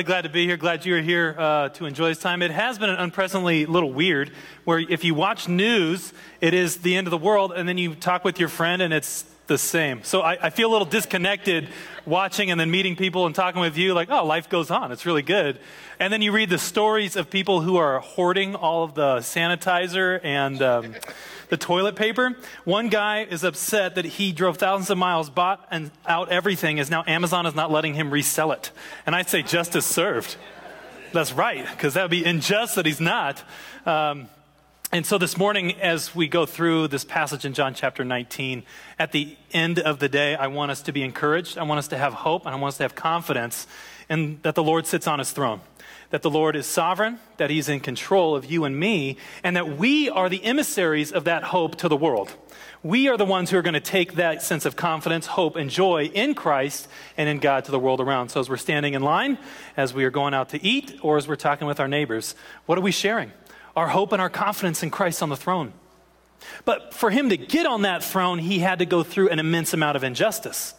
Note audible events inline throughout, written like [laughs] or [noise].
really glad to be here. Glad you're here uh, to enjoy this time. It has been an unpleasantly little weird where if you watch news, it is the end of the world, and then you talk with your friend and it's the same. So I, I, feel a little disconnected watching and then meeting people and talking with you, like, oh, life goes on. It's really good. And then you read the stories of people who are hoarding all of the sanitizer and um, the toilet paper. One guy is upset that he drove thousands of miles, bought and out everything, is now Amazon is not letting him resell it. And I'd say justice served. That's right, because that would be unjust that he's not. Um, and so this morning, as we go through this passage in John chapter 19, at the end of the day, I want us to be encouraged. I want us to have hope, and I want us to have confidence in that the Lord sits on his throne, that the Lord is sovereign, that he's in control of you and me, and that we are the emissaries of that hope to the world. We are the ones who are going to take that sense of confidence, hope, and joy in Christ and in God to the world around. So as we're standing in line, as we are going out to eat, or as we're talking with our neighbors, what are we sharing? Our hope and our confidence in Christ on the throne. But for him to get on that throne, he had to go through an immense amount of injustice.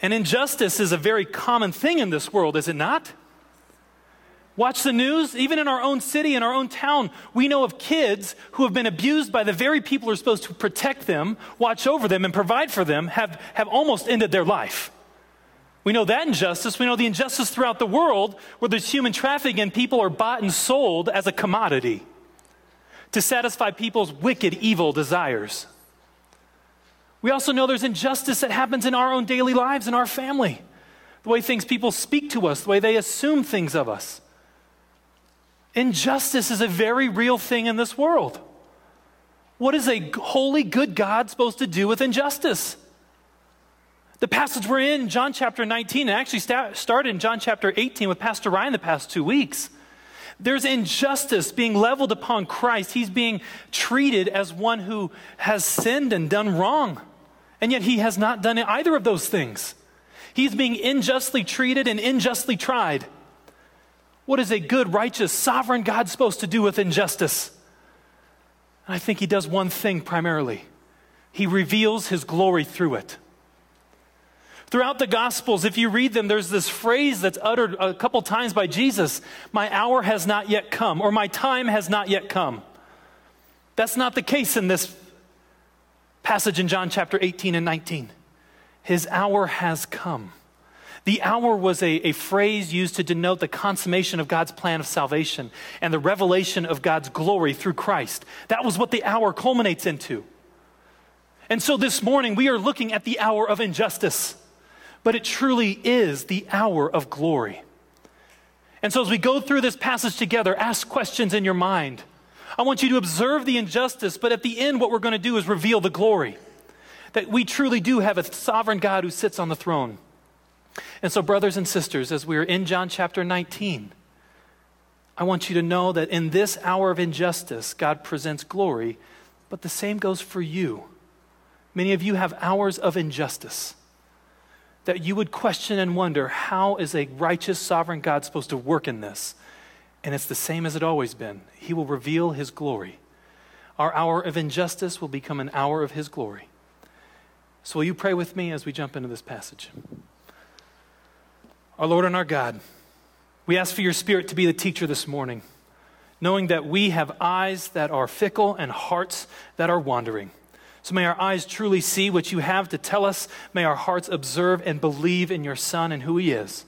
And injustice is a very common thing in this world, is it not? Watch the news. Even in our own city, in our own town, we know of kids who have been abused by the very people who are supposed to protect them, watch over them, and provide for them, have, have almost ended their life. We know that injustice. We know the injustice throughout the world where there's human trafficking and people are bought and sold as a commodity to satisfy people's wicked, evil desires. We also know there's injustice that happens in our own daily lives, in our family. The way things people speak to us, the way they assume things of us. Injustice is a very real thing in this world. What is a holy, good God supposed to do with injustice? The passage we're in, John chapter 19, and actually started in John chapter 18 with Pastor Ryan the past two weeks. There's injustice being leveled upon Christ. He's being treated as one who has sinned and done wrong. And yet he has not done either of those things. He's being unjustly treated and unjustly tried. What is a good, righteous, sovereign God supposed to do with injustice? And I think he does one thing primarily he reveals his glory through it. Throughout the Gospels, if you read them, there's this phrase that's uttered a couple times by Jesus My hour has not yet come, or my time has not yet come. That's not the case in this passage in John chapter 18 and 19. His hour has come. The hour was a, a phrase used to denote the consummation of God's plan of salvation and the revelation of God's glory through Christ. That was what the hour culminates into. And so this morning, we are looking at the hour of injustice but it truly is the hour of glory. And so, as we go through this passage together, ask questions in your mind. I want you to observe the injustice, but at the end, what we're going to do is reveal the glory. That we truly do have a sovereign God who sits on the throne. And so, brothers and sisters, as we are in John chapter 19, I want you to know that in this hour of injustice, God presents glory, but the same goes for you. Many of you have hours of injustice that you would question and wonder how is a righteous, sovereign God supposed to work in this? And it's the same as it always been. He will reveal his glory. Our hour of injustice will become an hour of his glory. So, will you pray with me as we jump into this passage? Our Lord and our God, we ask for your Spirit to be the teacher this morning, knowing that we have eyes that are fickle and hearts that are wandering. So may our eyes truly see what you have to tell us. May our hearts observe and believe in your Son and who he is.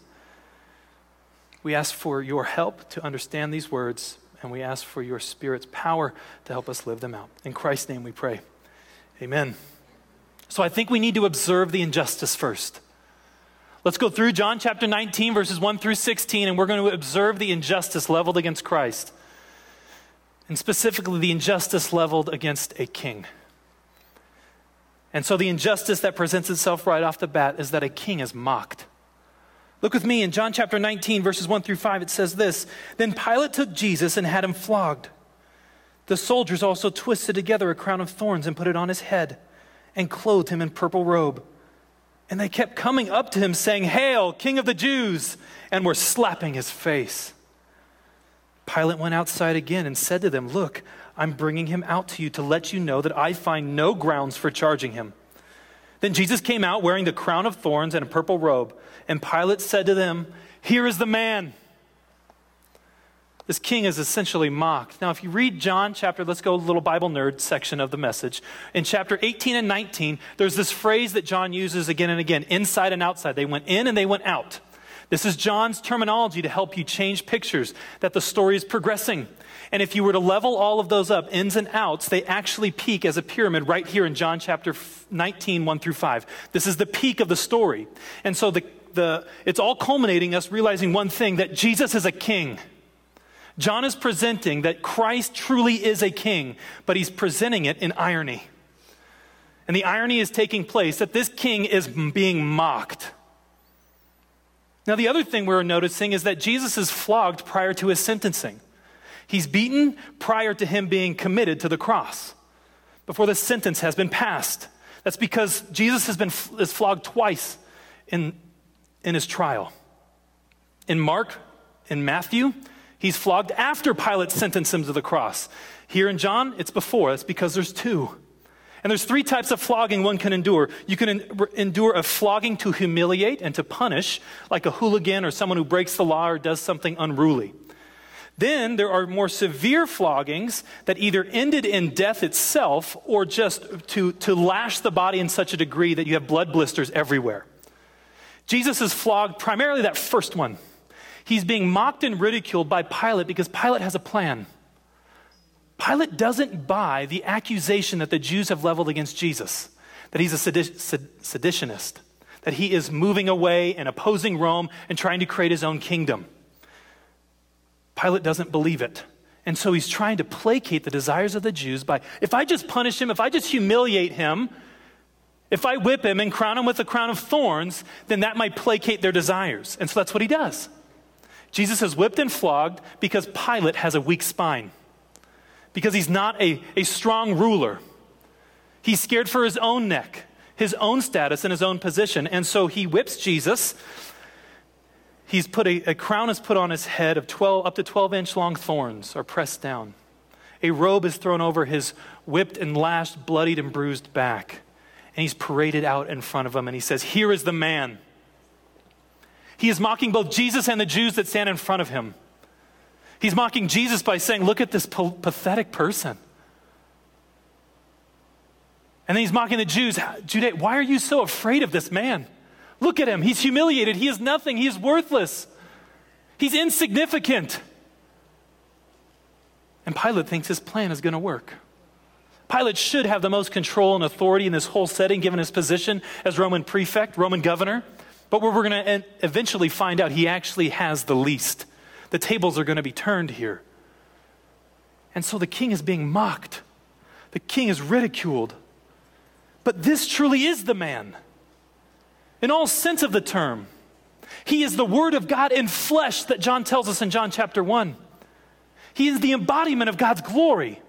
We ask for your help to understand these words, and we ask for your Spirit's power to help us live them out. In Christ's name we pray. Amen. So I think we need to observe the injustice first. Let's go through John chapter 19, verses 1 through 16, and we're going to observe the injustice leveled against Christ, and specifically the injustice leveled against a king. And so the injustice that presents itself right off the bat is that a king is mocked. Look with me in John chapter 19, verses 1 through 5. It says this Then Pilate took Jesus and had him flogged. The soldiers also twisted together a crown of thorns and put it on his head and clothed him in purple robe. And they kept coming up to him, saying, Hail, King of the Jews! And were slapping his face. Pilate went outside again and said to them, Look, I'm bringing him out to you to let you know that I find no grounds for charging him. Then Jesus came out wearing the crown of thorns and a purple robe. And Pilate said to them, Here is the man. This king is essentially mocked. Now, if you read John chapter, let's go little Bible nerd section of the message. In chapter 18 and 19, there's this phrase that John uses again and again inside and outside. They went in and they went out. This is John's terminology to help you change pictures that the story is progressing. And if you were to level all of those up, ins and outs, they actually peak as a pyramid right here in John chapter 19, 1 through 5. This is the peak of the story. And so the, the, it's all culminating us realizing one thing that Jesus is a king. John is presenting that Christ truly is a king, but he's presenting it in irony. And the irony is taking place that this king is being mocked. Now, the other thing we're noticing is that Jesus is flogged prior to his sentencing. He's beaten prior to him being committed to the cross, before the sentence has been passed. That's because Jesus has been is flogged twice in, in his trial. In Mark, in Matthew, He's flogged after Pilate sentenced him to the cross. Here in John, it's before. That's because there's two. And there's three types of flogging one can endure. You can en- endure a flogging to humiliate and to punish, like a hooligan or someone who breaks the law or does something unruly. Then there are more severe floggings that either ended in death itself or just to, to lash the body in such a degree that you have blood blisters everywhere. Jesus is flogged primarily that first one. He's being mocked and ridiculed by Pilate because Pilate has a plan. Pilate doesn't buy the accusation that the Jews have leveled against Jesus, that he's a seditionist, that he is moving away and opposing Rome and trying to create his own kingdom. Pilate doesn't believe it. And so he's trying to placate the desires of the Jews by if I just punish him, if I just humiliate him, if I whip him and crown him with a crown of thorns, then that might placate their desires. And so that's what he does. Jesus is whipped and flogged because Pilate has a weak spine, because he's not a, a strong ruler. He's scared for his own neck, his own status, and his own position. And so he whips Jesus. He's put a, a crown is put on his head of 12, up to 12 inch long thorns are pressed down. A robe is thrown over his whipped and lashed, bloodied and bruised back. And he's paraded out in front of him and he says, Here is the man. He is mocking both Jesus and the Jews that stand in front of him. He's mocking Jesus by saying, Look at this po- pathetic person. And then he's mocking the Jews. Judah, why are you so afraid of this man? Look at him. He's humiliated. He is nothing. He is worthless. He's insignificant. And Pilate thinks his plan is going to work. Pilate should have the most control and authority in this whole setting, given his position as Roman prefect, Roman governor. But we're going to eventually find out he actually has the least. The tables are going to be turned here. And so the king is being mocked, the king is ridiculed. But this truly is the man, in all sense of the term. He is the Word of God in flesh that John tells us in John chapter 1. He is the embodiment of God's glory.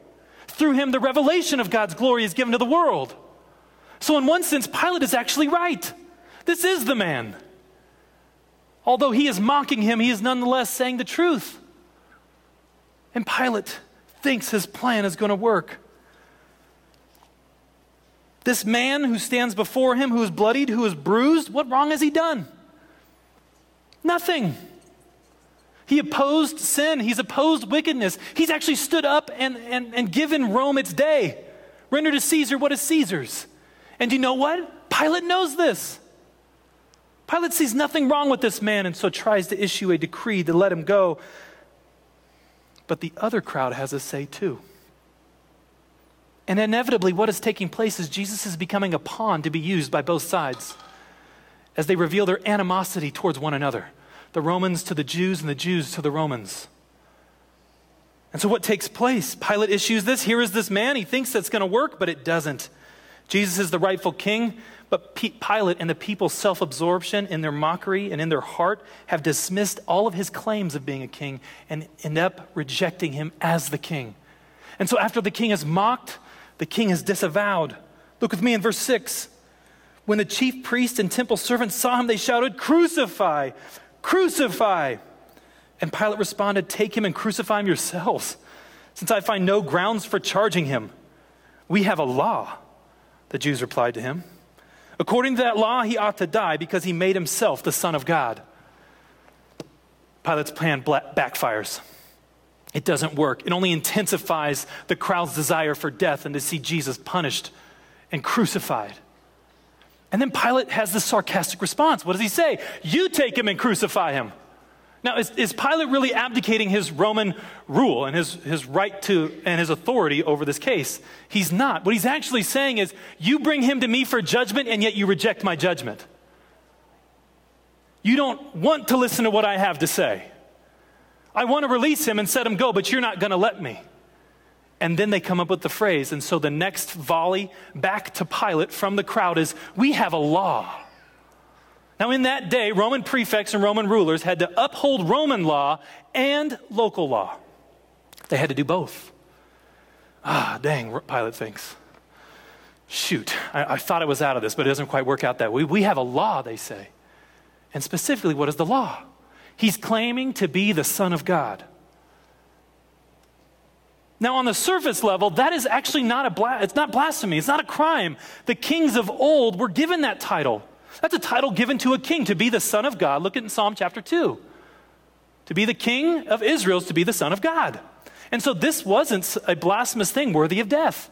Through him, the revelation of God's glory is given to the world. So, in one sense, Pilate is actually right. This is the man. Although he is mocking him, he is nonetheless saying the truth. And Pilate thinks his plan is going to work. This man who stands before him, who is bloodied, who is bruised, what wrong has he done? Nothing. He opposed sin. He's opposed wickedness. He's actually stood up and, and, and given Rome its day. Render to Caesar what is Caesar's. And do you know what? Pilate knows this. Pilate sees nothing wrong with this man and so tries to issue a decree to let him go. But the other crowd has a say too. And inevitably, what is taking place is Jesus is becoming a pawn to be used by both sides as they reveal their animosity towards one another the Romans to the Jews and the Jews to the Romans. And so, what takes place? Pilate issues this. Here is this man. He thinks that's going to work, but it doesn't. Jesus is the rightful king. But Pilate and the people's self absorption in their mockery and in their heart have dismissed all of his claims of being a king and end up rejecting him as the king. And so, after the king is mocked, the king is disavowed. Look with me in verse 6. When the chief priest and temple servants saw him, they shouted, Crucify! Crucify! And Pilate responded, Take him and crucify him yourselves, since I find no grounds for charging him. We have a law, the Jews replied to him. According to that law, he ought to die because he made himself the Son of God. Pilate's plan backfires. It doesn't work. It only intensifies the crowd's desire for death and to see Jesus punished and crucified. And then Pilate has this sarcastic response. What does he say? You take him and crucify him. Now, is, is, Pilate really abdicating his Roman rule and his, his right to and his authority over this case? He's not. What he's actually saying is, you bring him to me for judgment, and yet you reject my judgment. You don't want to listen to what I have to say. I want to release him and set him go, but you're not going to let me. And then they come up with the phrase. And so the next volley back to Pilate from the crowd is, We have a law. Now, in that day, Roman prefects and Roman rulers had to uphold Roman law and local law. They had to do both. Ah, dang, Pilate thinks. Shoot, I, I thought I was out of this, but it doesn't quite work out that way. We have a law, they say. And specifically, what is the law? He's claiming to be the Son of God. Now, on the surface level, that is actually not a bla- it's not blasphemy. It's not a crime. The kings of old were given that title. That's a title given to a king to be the Son of God. Look at in Psalm chapter 2. To be the king of Israel is to be the Son of God. And so this wasn't a blasphemous thing worthy of death.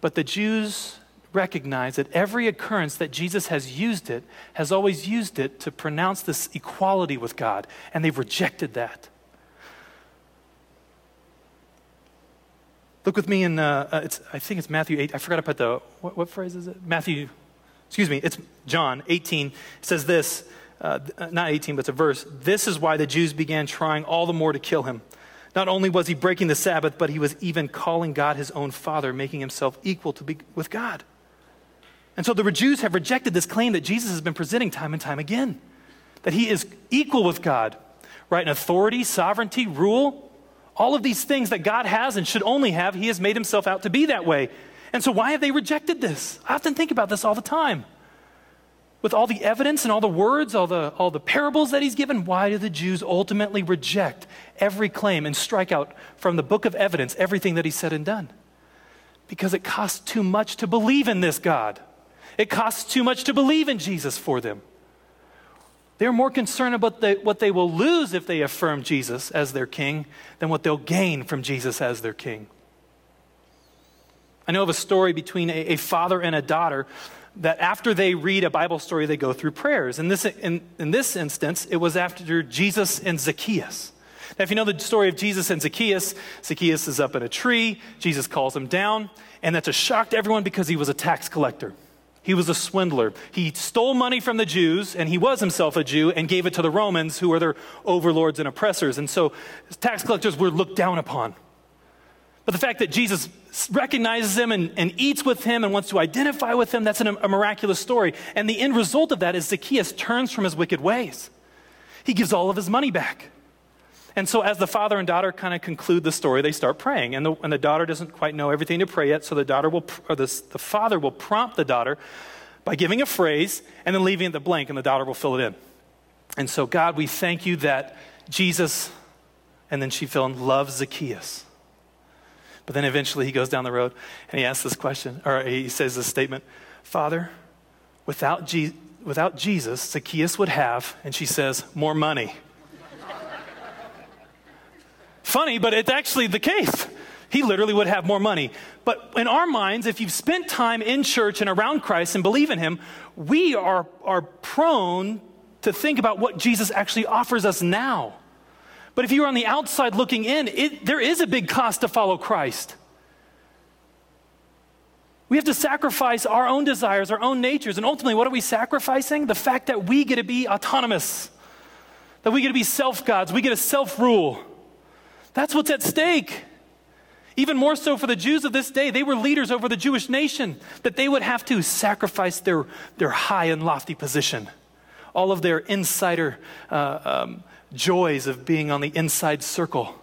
But the Jews recognize that every occurrence that Jesus has used it has always used it to pronounce this equality with God, and they've rejected that. Look with me in, uh, uh, I think it's Matthew 8. I forgot put the, what, what, phrase is it? Matthew, excuse me, it's John 18. It says this, uh, uh, not 18, but it's a verse. This is why the Jews began trying all the more to kill him. Not only was he breaking the Sabbath, but he was even calling God his own Father, making himself equal to be with God. And so the Jews have rejected this claim that Jesus has been presenting time and time again that he is equal with God, right? In authority, sovereignty, rule, all of these things that God has and should only have, He has made Himself out to be that way. And so, why have they rejected this? I often think about this all the time. With all the evidence and all the words, all the, all the parables that He's given, why do the Jews ultimately reject every claim and strike out from the book of evidence everything that He said and done? Because it costs too much to believe in this God. It costs too much to believe in Jesus for them. They're more concerned about the, what they will lose if they affirm Jesus as their king than what they'll gain from Jesus as their king. I know of a story between a, a father and a daughter that after they read a Bible story, they go through prayers. In this, in, in this instance, it was after Jesus and Zacchaeus. Now, if you know the story of Jesus and Zacchaeus, Zacchaeus is up in a tree, Jesus calls him down, and that's a shock to everyone because he was a tax collector. He was a swindler. He stole money from the Jews, and he was himself a Jew, and gave it to the Romans, who were their overlords and oppressors. And so tax collectors were looked down upon. But the fact that Jesus recognizes him and, and eats with him and wants to identify with him, that's an, a miraculous story. And the end result of that is Zacchaeus turns from his wicked ways. He gives all of his money back. And so, as the father and daughter kind of conclude the story, they start praying. And the, and the daughter doesn't quite know everything to pray yet, so the daughter will, or the, the father will prompt the daughter by giving a phrase and then leaving it the blank, and the daughter will fill it in. And so, God, we thank you that Jesus, and then she fill in, loves Zacchaeus. But then eventually he goes down the road and he asks this question, or he says this statement Father, without, Je- without Jesus, Zacchaeus would have, and she says, more money. Funny, but it's actually the case. He literally would have more money. But in our minds, if you've spent time in church and around Christ and believe in Him, we are, are prone to think about what Jesus actually offers us now. But if you're on the outside looking in, it, there is a big cost to follow Christ. We have to sacrifice our own desires, our own natures. And ultimately, what are we sacrificing? The fact that we get to be autonomous, that we get to be self gods, we get to self rule. That's what's at stake. Even more so for the Jews of this day, they were leaders over the Jewish nation, that they would have to sacrifice their, their high and lofty position, all of their insider uh, um, joys of being on the inside circle.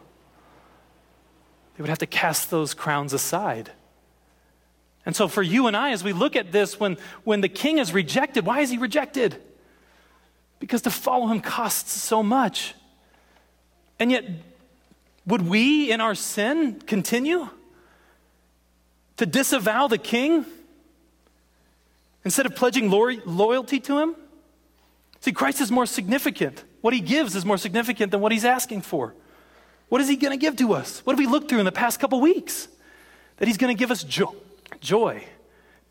They would have to cast those crowns aside. And so, for you and I, as we look at this, when, when the king is rejected, why is he rejected? because to follow him costs so much. And yet, would we in our sin continue to disavow the king instead of pledging loyalty to him? See, Christ is more significant. What he gives is more significant than what he's asking for. What is he going to give to us? What have we looked through in the past couple weeks? That he's going to give us jo- joy,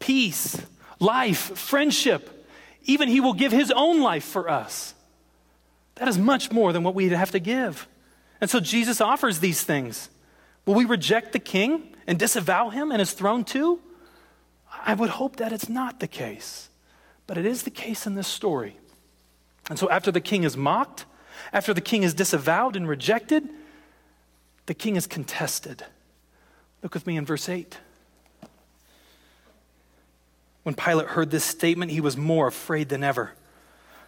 peace, life, friendship. Even he will give his own life for us. That is much more than what we have to give. And so Jesus offers these things. Will we reject the king and disavow him and his throne too? I would hope that it's not the case. But it is the case in this story. And so after the king is mocked, after the king is disavowed and rejected, the king is contested. Look with me in verse 8. When Pilate heard this statement, he was more afraid than ever.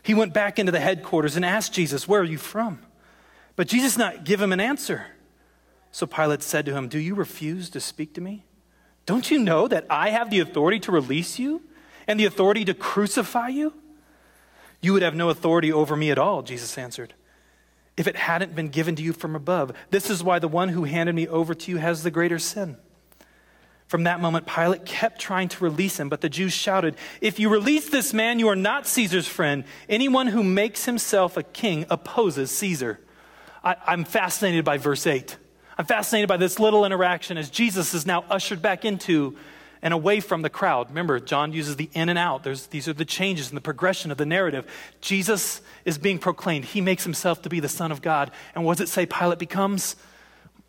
He went back into the headquarters and asked Jesus, Where are you from? But Jesus not give him an answer. So Pilate said to him, Do you refuse to speak to me? Don't you know that I have the authority to release you and the authority to crucify you? You would have no authority over me at all, Jesus answered if it hadn't been given to you from above. This is why the one who handed me over to you has the greater sin. From that moment, Pilate kept trying to release him, but the Jews shouted, If you release this man, you are not Caesar's friend. Anyone who makes himself a king opposes Caesar. I, am fascinated by verse 8. I'm fascinated by this little interaction as Jesus is now ushered back into and away from the crowd. Remember, John uses the in and out. There's, these are the changes in the progression of the narrative. Jesus is being proclaimed. He makes himself to be the Son of God. And what does it say? Pilate becomes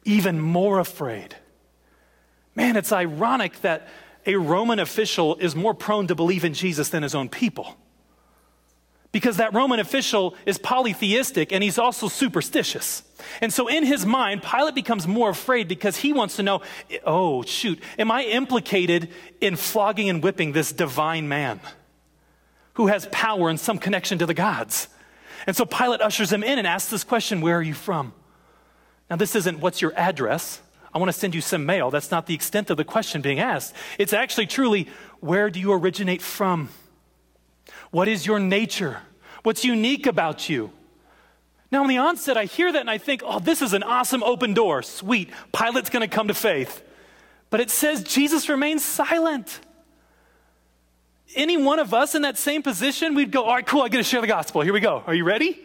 even more afraid. Man, it's ironic that a Roman official is more prone to believe in Jesus than his own people. Because that Roman official is polytheistic and he's also superstitious. And so in his mind, Pilate becomes more afraid because he wants to know oh, shoot, am I implicated in flogging and whipping this divine man who has power and some connection to the gods? And so Pilate ushers him in and asks this question Where are you from? Now, this isn't what's your address? I want to send you some mail. That's not the extent of the question being asked. It's actually truly, Where do you originate from? What is your nature? What's unique about you? Now, on the onset, I hear that and I think, oh, this is an awesome open door. Sweet. Pilate's going to come to faith. But it says Jesus remains silent. Any one of us in that same position, we'd go, all right, cool, I get to share the gospel. Here we go. Are you ready?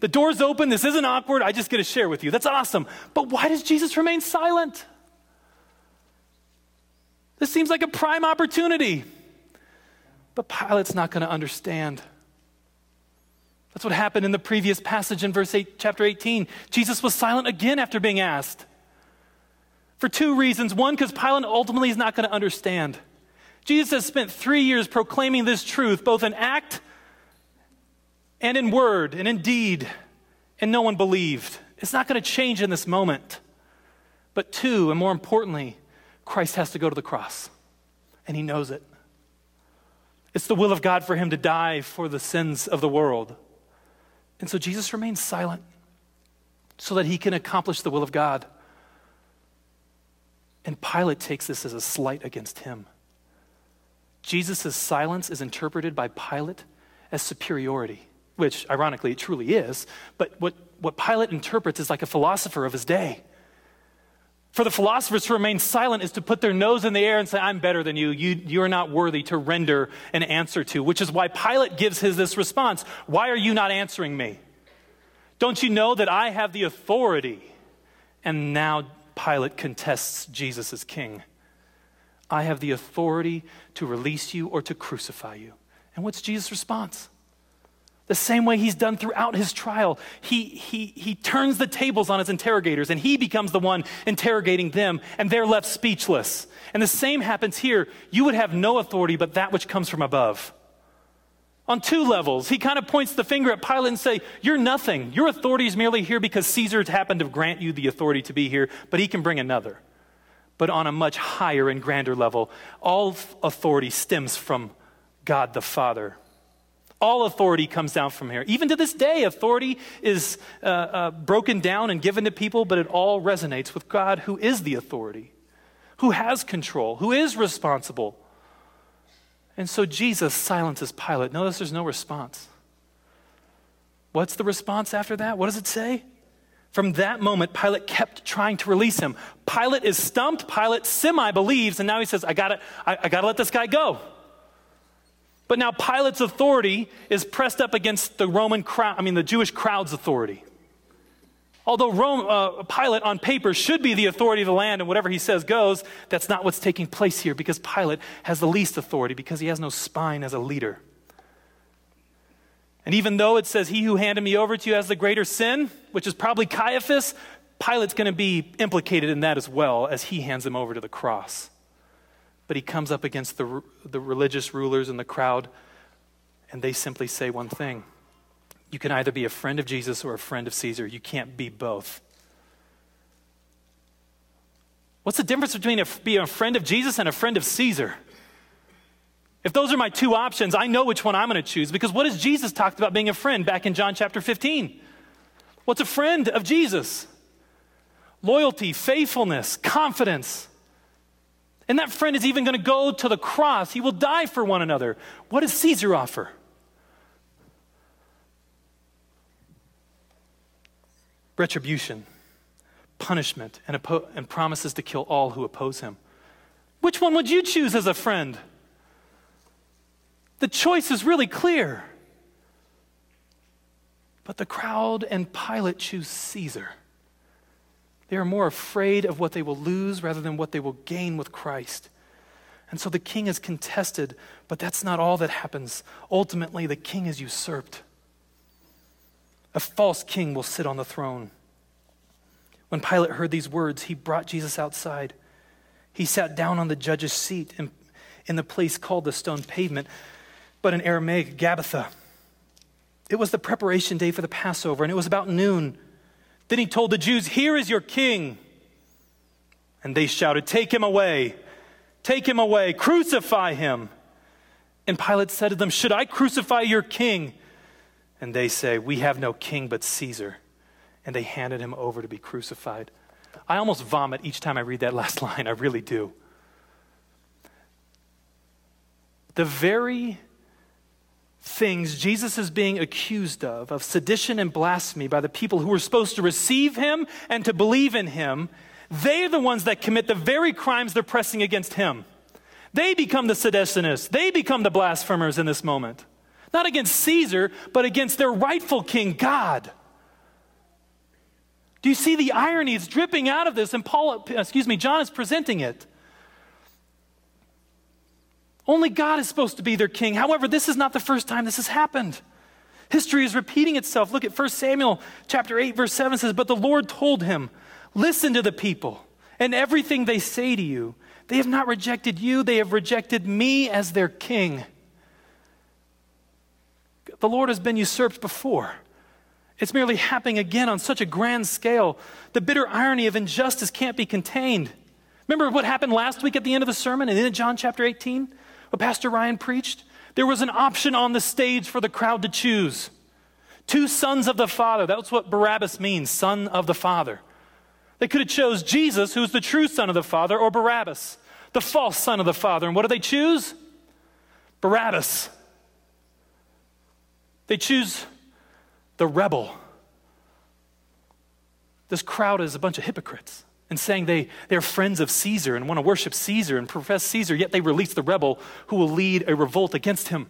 The door's open. This isn't awkward. I just get to share with you. That's awesome. But why does Jesus remain silent? This seems like a prime opportunity. But Pilate's not going to understand. That's what happened in the previous passage in verse 8, chapter 18. Jesus was silent again after being asked. For two reasons. One, because Pilate ultimately is not going to understand. Jesus has spent three years proclaiming this truth, both in act and in word and in deed, and no one believed. It's not going to change in this moment. But two, and more importantly, Christ has to go to the cross, and he knows it. It's the will of God for him to die for the sins of the world. And so Jesus remains silent so that he can accomplish the will of God. And Pilate takes this as a slight against him. Jesus' silence is interpreted by Pilate as superiority, which ironically it truly is. But what, what Pilate interprets is like a philosopher of his day. For the philosophers to remain silent is to put their nose in the air and say, I'm better than you. you. You are not worthy to render an answer to, which is why Pilate gives his this response Why are you not answering me? Don't you know that I have the authority? And now Pilate contests Jesus as king. I have the authority to release you or to crucify you. And what's Jesus' response? The same way he's done throughout his trial. He, he, he turns the tables on his interrogators and he becomes the one interrogating them, and they're left speechless. And the same happens here. You would have no authority but that which comes from above. On two levels, he kind of points the finger at Pilate and say, "You're nothing. Your authority is merely here because Caesar happened to grant you the authority to be here, but he can bring another." But on a much higher and grander level, all authority stems from God the Father. All authority comes down from here. Even to this day, authority is uh, uh, broken down and given to people, but it all resonates with God, who is the authority, who has control, who is responsible. And so Jesus silences Pilate. Notice there's no response. What's the response after that? What does it say? From that moment, Pilate kept trying to release him. Pilate is stumped. Pilate semi believes, and now he says, I gotta, I, I gotta let this guy go. But now Pilate's authority is pressed up against the Roman crowd, I mean, the Jewish crowd's authority. Although Rome, uh, Pilate on paper should be the authority of the land and whatever he says goes, that's not what's taking place here because Pilate has the least authority because he has no spine as a leader. And even though it says, He who handed me over to you has the greater sin, which is probably Caiaphas, Pilate's going to be implicated in that as well as he hands him over to the cross. But he comes up against the, the religious rulers and the crowd, and they simply say one thing you can either be a friend of Jesus or a friend of Caesar. You can't be both. What's the difference between a, being a friend of Jesus and a friend of Caesar? If those are my two options, I know which one I'm going to choose because what has Jesus talked about being a friend back in John chapter 15? What's a friend of Jesus? Loyalty, faithfulness, confidence. And that friend is even going to go to the cross. He will die for one another. What does Caesar offer? retribution, punishment, and, oppo- and promises to kill all who oppose him. Which one would you choose as a friend? The choice is really clear. But the crowd and Pilate choose Caesar. They are more afraid of what they will lose rather than what they will gain with Christ. And so the king is contested, but that's not all that happens. Ultimately, the king is usurped. A false king will sit on the throne. When Pilate heard these words, he brought Jesus outside. He sat down on the judge's seat in, in the place called the stone pavement, but in Aramaic, Gabbatha. It was the preparation day for the Passover, and it was about noon. Then he told the Jews, Here is your king. And they shouted, Take him away! Take him away! Crucify him! And Pilate said to them, Should I crucify your king? and they say, We have no king but Caesar. And they handed him over to be crucified. I almost vomit each time I read that [laughs] last line. I really do. The very things Jesus is being accused of, of sedition and blasphemy by the people who were supposed to receive him and to believe in him, they are the ones that commit the very crimes they're pressing against him. They become the seditionists, they become the blasphemers in this moment. Not against Caesar, but against their rightful king, God. Do you see the irony? It's dripping out of this, and Paul, excuse me, John is presenting it. Only God is supposed to be their king. However, this is not the first time this has happened. History is repeating itself. Look at 1 Samuel chapter 8 verse 7 says, "But the Lord told him, listen to the people and everything they say to you. They have not rejected you, they have rejected me as their king." The Lord has been usurped before. It's merely happening again on such a grand scale. The bitter irony of injustice can't be contained. Remember what happened last week at the end of the sermon and in John chapter 18? What Pastor Ryan preached? There was an option on the stage for the crowd to choose. Two sons of the Father. That's what Barabbas means, son of the Father. They could have chose Jesus, who's the true son of the Father, or Barabbas, the false son of the Father. And what do they choose? Barabbas. They choose the rebel. This crowd is a bunch of hypocrites and saying they, they're friends of Caesar and want to worship Caesar and profess Caesar, yet they release the rebel who will lead a revolt against him.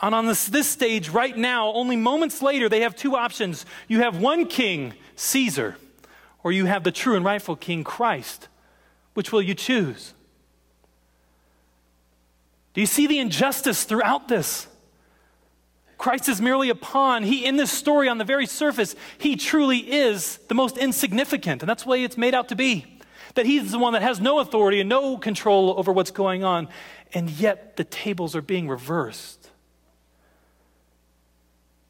And on this, this stage, right now, only moments later, they have two options. You have one king, Caesar, or you have the true and rightful king, Christ. Which will you choose? Do you see the injustice throughout this? Christ is merely a pawn. He, in this story, on the very surface, he truly is the most insignificant. And that's the way it's made out to be. That he's the one that has no authority and no control over what's going on. And yet the tables are being reversed.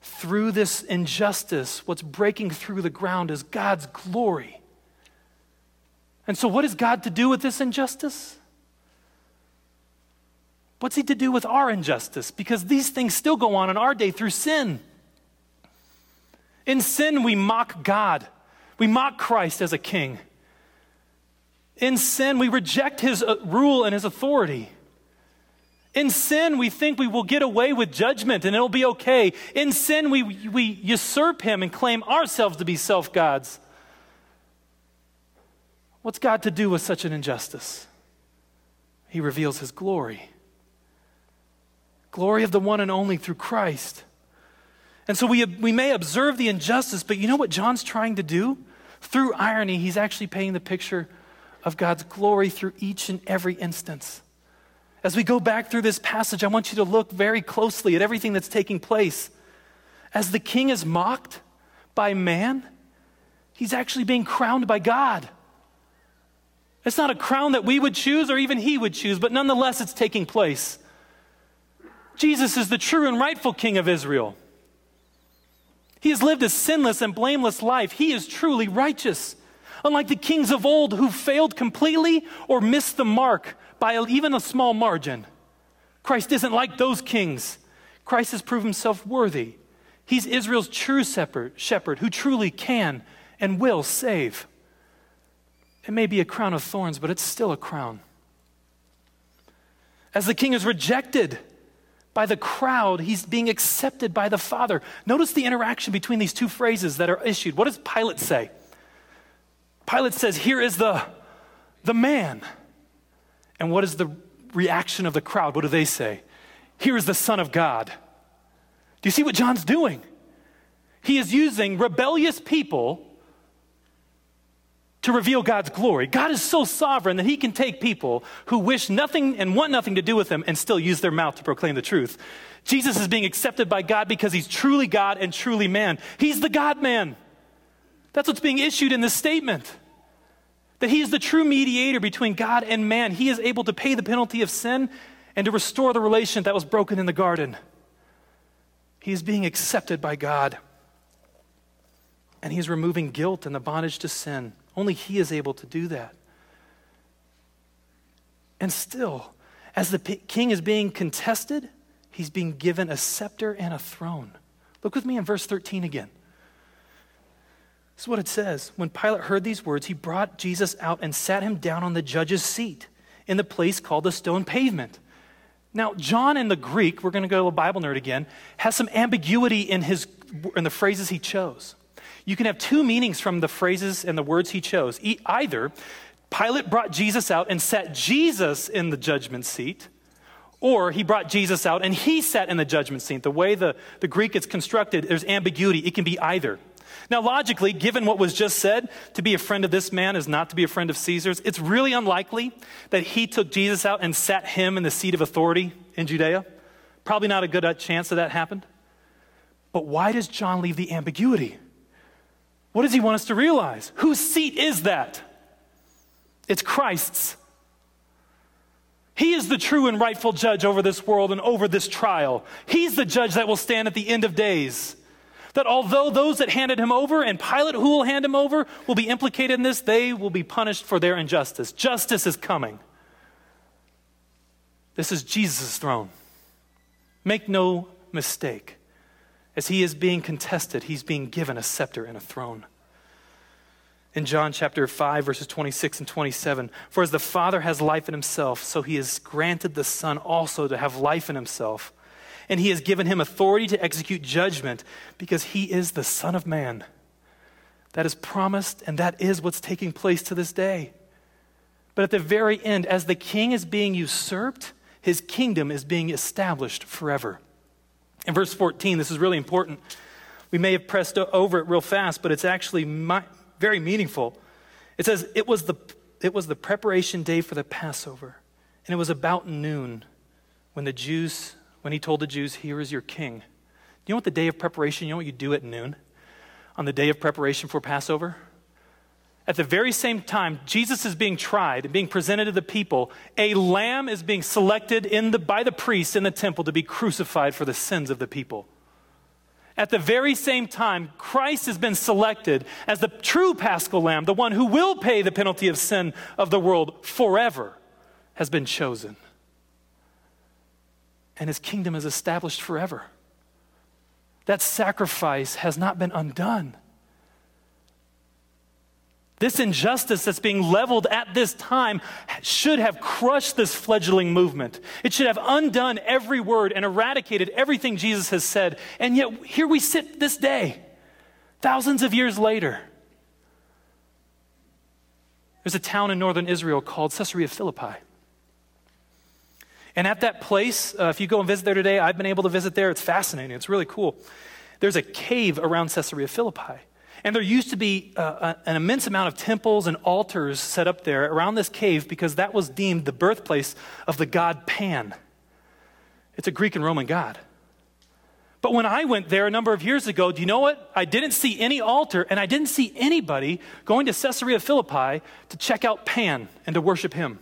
Through this injustice, what's breaking through the ground is God's glory. And so, what is God to do with this injustice? What's he to do with our injustice? Because these things still go on in our day through sin. In sin, we mock God, we mock Christ as a king. In sin, we reject his uh, rule and his authority. In sin, we think we will get away with judgment and it'll be okay. In sin, we, we usurp him and claim ourselves to be self gods. What's God to do with such an injustice? He reveals his glory. Glory of the one and only through Christ. And so we, we may observe the injustice, but you know what John's trying to do? Through irony, he's actually painting the picture of God's glory through each and every instance. As we go back through this passage, I want you to look very closely at everything that's taking place. As the king is mocked by man, he's actually being crowned by God. It's not a crown that we would choose or even he would choose, but nonetheless, it's taking place. Jesus is the true and rightful king of Israel. He has lived a sinless and blameless life. He is truly righteous. Unlike the kings of old who failed completely or missed the mark by even a small margin, Christ isn't like those kings. Christ has proved himself worthy. He's Israel's true shepherd, who truly can and will save. It may be a crown of thorns, but it's still a crown. As the king is rejected by the crowd, he's being accepted by the Father. Notice the interaction between these two phrases that are issued. What does Pilate say? Pilate says, Here is the, the man. And what is the reaction of the crowd? What do they say? Here is the Son of God. Do you see what John's doing? He is using rebellious people to reveal God's glory. God is so sovereign that he can take people who wish nothing and want nothing to do with him and still use their mouth to proclaim the truth. Jesus is being accepted by God because he's truly God and truly man. He's the God man. That's what's being issued in this statement. That he is the true mediator between God and man. He is able to pay the penalty of sin and to restore the relation that was broken in the garden. He is being accepted by God. And he is removing guilt and the bondage to sin. Only he is able to do that. And still, as the king is being contested, he's being given a scepter and a throne. Look with me in verse 13 again. This is what it says. When Pilate heard these words, he brought Jesus out and sat him down on the judge's seat in the place called the stone pavement. Now, John in the Greek, we're going to go to a Bible nerd again, has some ambiguity in, his, in the phrases he chose. You can have two meanings from the phrases and the words he chose. Either Pilate brought Jesus out and sat Jesus in the judgment seat, or he brought Jesus out and he sat in the judgment seat. The way the, the Greek is constructed, there's ambiguity. It can be either. Now, logically, given what was just said, to be a friend of this man is not to be a friend of Caesar's, it's really unlikely that he took Jesus out and sat him in the seat of authority in Judea. Probably not a good chance that that happened. But why does John leave the ambiguity? What does he want us to realize? Whose seat is that? It's Christ's. He is the true and rightful judge over this world and over this trial. He's the judge that will stand at the end of days that although those that handed him over and Pilate, who will hand him over, will be implicated in this, they will be punished for their injustice. Justice is coming. This is Jesus' throne. Make no mistake. As he is being contested, he's being given a scepter and a throne. In John chapter 5, verses 26 and 27, for as the Father has life in himself, so he has granted the Son also to have life in himself and he has given him authority to execute judgment because he is the Son of Man. That is promised, and that is what's taking place to this day. But at the very end, as the king is being usurped, his kingdom is being established forever. In verse 14, this is really important. We may have pressed over it real fast, but it's actually very meaningful. It says, it was, the, it was the preparation day for the Passover, and it was about noon when the Jews when he told the Jews, Here is your king. You know what the day of preparation, you know what you do at noon on the day of preparation for Passover? At the very same time, Jesus is being tried and being presented to the people. A lamb is being selected in the, by the priests in the temple to be crucified for the sins of the people. At the very same time, Christ has been selected as the true paschal lamb, the one who will pay the penalty of sin of the world forever, has been chosen and his kingdom is established forever. That sacrifice has not been undone. This injustice that's being leveled at this time should have crushed this fledgling movement. It should have undone every word and eradicated everything Jesus has said. And yet, here we sit this day, thousands of years later. There's a town in northern Israel called Caesarea Philippi. And at that place, uh, if you go and visit there today, I've been able to visit there. It's fascinating, it's really cool. There's a cave around Caesarea Philippi. And there used to be uh, an immense amount of temples and altars set up there around this cave because that was deemed the birthplace of the god Pan. It's a Greek and Roman god. But when I went there a number of years ago, do you know what? I didn't see any altar and I didn't see anybody going to Caesarea Philippi to check out Pan and to worship him.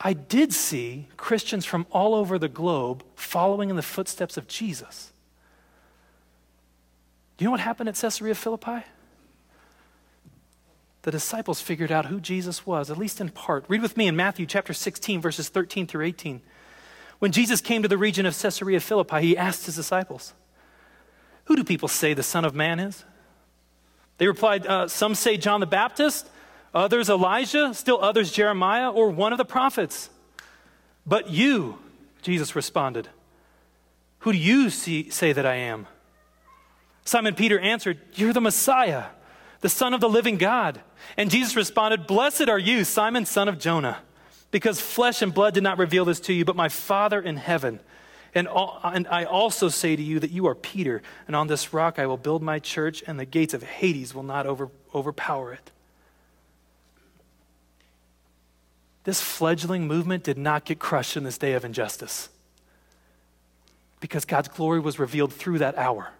I did see Christians from all over the globe following in the footsteps of Jesus. You know what happened at Caesarea Philippi? The disciples figured out who Jesus was, at least in part. Read with me in Matthew chapter 16, verses 13 through 18. When Jesus came to the region of Caesarea Philippi, he asked his disciples, Who do people say the Son of Man is? They replied, uh, Some say John the Baptist, others Elijah, still others Jeremiah, or one of the prophets. But you, Jesus responded, Who do you see, say that I am? Simon Peter answered, You're the Messiah, the Son of the living God. And Jesus responded, Blessed are you, Simon, son of Jonah, because flesh and blood did not reveal this to you, but my Father in heaven. And, all, and I also say to you that you are Peter, and on this rock I will build my church, and the gates of Hades will not over, overpower it. This fledgling movement did not get crushed in this day of injustice because God's glory was revealed through that hour.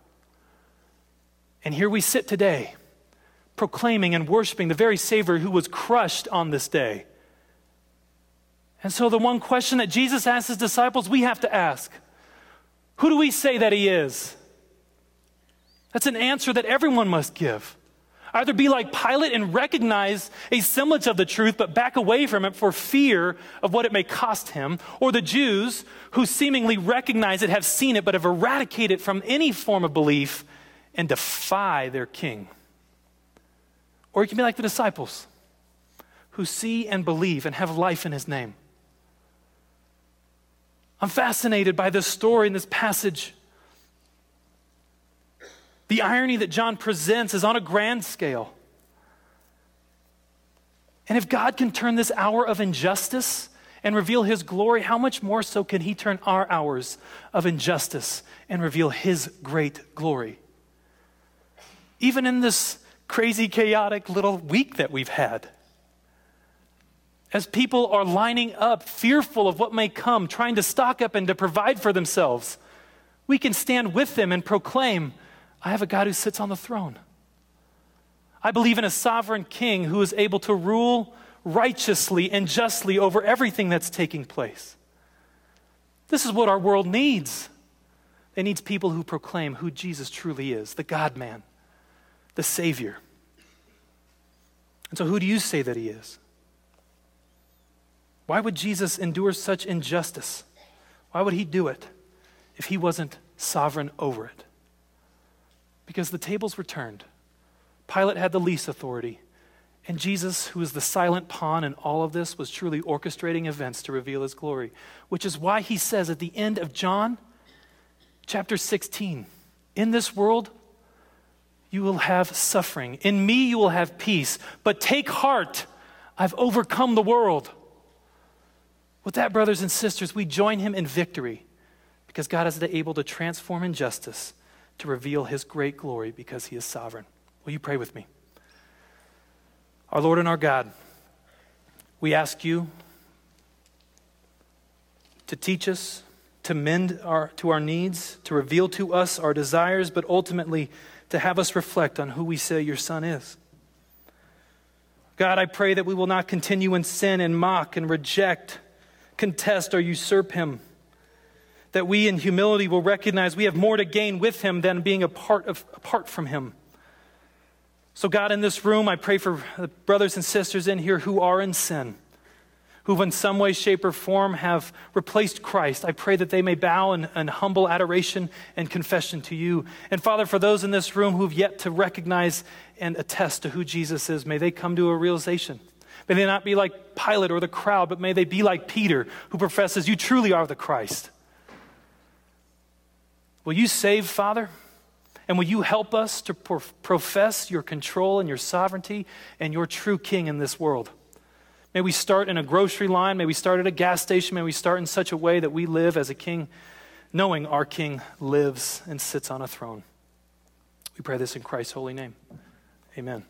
And here we sit today, proclaiming and worshiping the very Savior who was crushed on this day. And so, the one question that Jesus asked his disciples, we have to ask Who do we say that he is? That's an answer that everyone must give. Either be like Pilate and recognize a semblance of the truth, but back away from it for fear of what it may cost him, or the Jews who seemingly recognize it, have seen it, but have eradicated it from any form of belief and defy their king. Or you can be like the disciples who see and believe and have life in his name. I'm fascinated by this story and this passage. The irony that John presents is on a grand scale. And if God can turn this hour of injustice and reveal his glory, how much more so can he turn our hours of injustice and reveal his great glory? Even in this crazy, chaotic little week that we've had. As people are lining up, fearful of what may come, trying to stock up and to provide for themselves, we can stand with them and proclaim, I have a God who sits on the throne. I believe in a sovereign king who is able to rule righteously and justly over everything that's taking place. This is what our world needs. It needs people who proclaim who Jesus truly is, the God man the Savior. And so, who do you say that He is? Why would Jesus endure such injustice? Why would He do it if He wasn't sovereign over it? Because the tables were turned. Pilate had the least authority. And Jesus, who is the silent pawn in all of this, was truly orchestrating events to reveal his glory, which is why he says at the end of John chapter 16, In this world, you will have suffering. In me, you will have peace. But take heart, I've overcome the world. With that, brothers and sisters, we join him in victory because God is able to transform injustice to reveal his great glory because he is sovereign. Will you pray with me? Our Lord and our God, we ask you to teach us, to mend our, to our needs, to reveal to us our desires, but ultimately, to have us reflect on who we say your Son is. God, I pray that we will not continue in sin and mock and reject, contest, or usurp him. That we in humility will recognize we have more to gain with him than being apart, of, apart from him. So, God, in this room, I pray for the brothers and sisters in here who are in sin, who in some way, shape, or form have replaced Christ. I pray that they may bow in, in, humble adoration and confession to you. And Father, for those in this room who've yet to recognize and attest to who Jesus is, may they come to a realization. May they not be like Pilate or the crowd, but may they be like Peter, who professes, You truly are the Christ. Will you save, Father? And will you help us to profess your control and your sovereignty and your true king in this world? May we start in a grocery line. May we start at a gas station. May we start in such a way that we live as a king, knowing our king lives and sits on a throne. We pray this in Christ's holy name. Amen.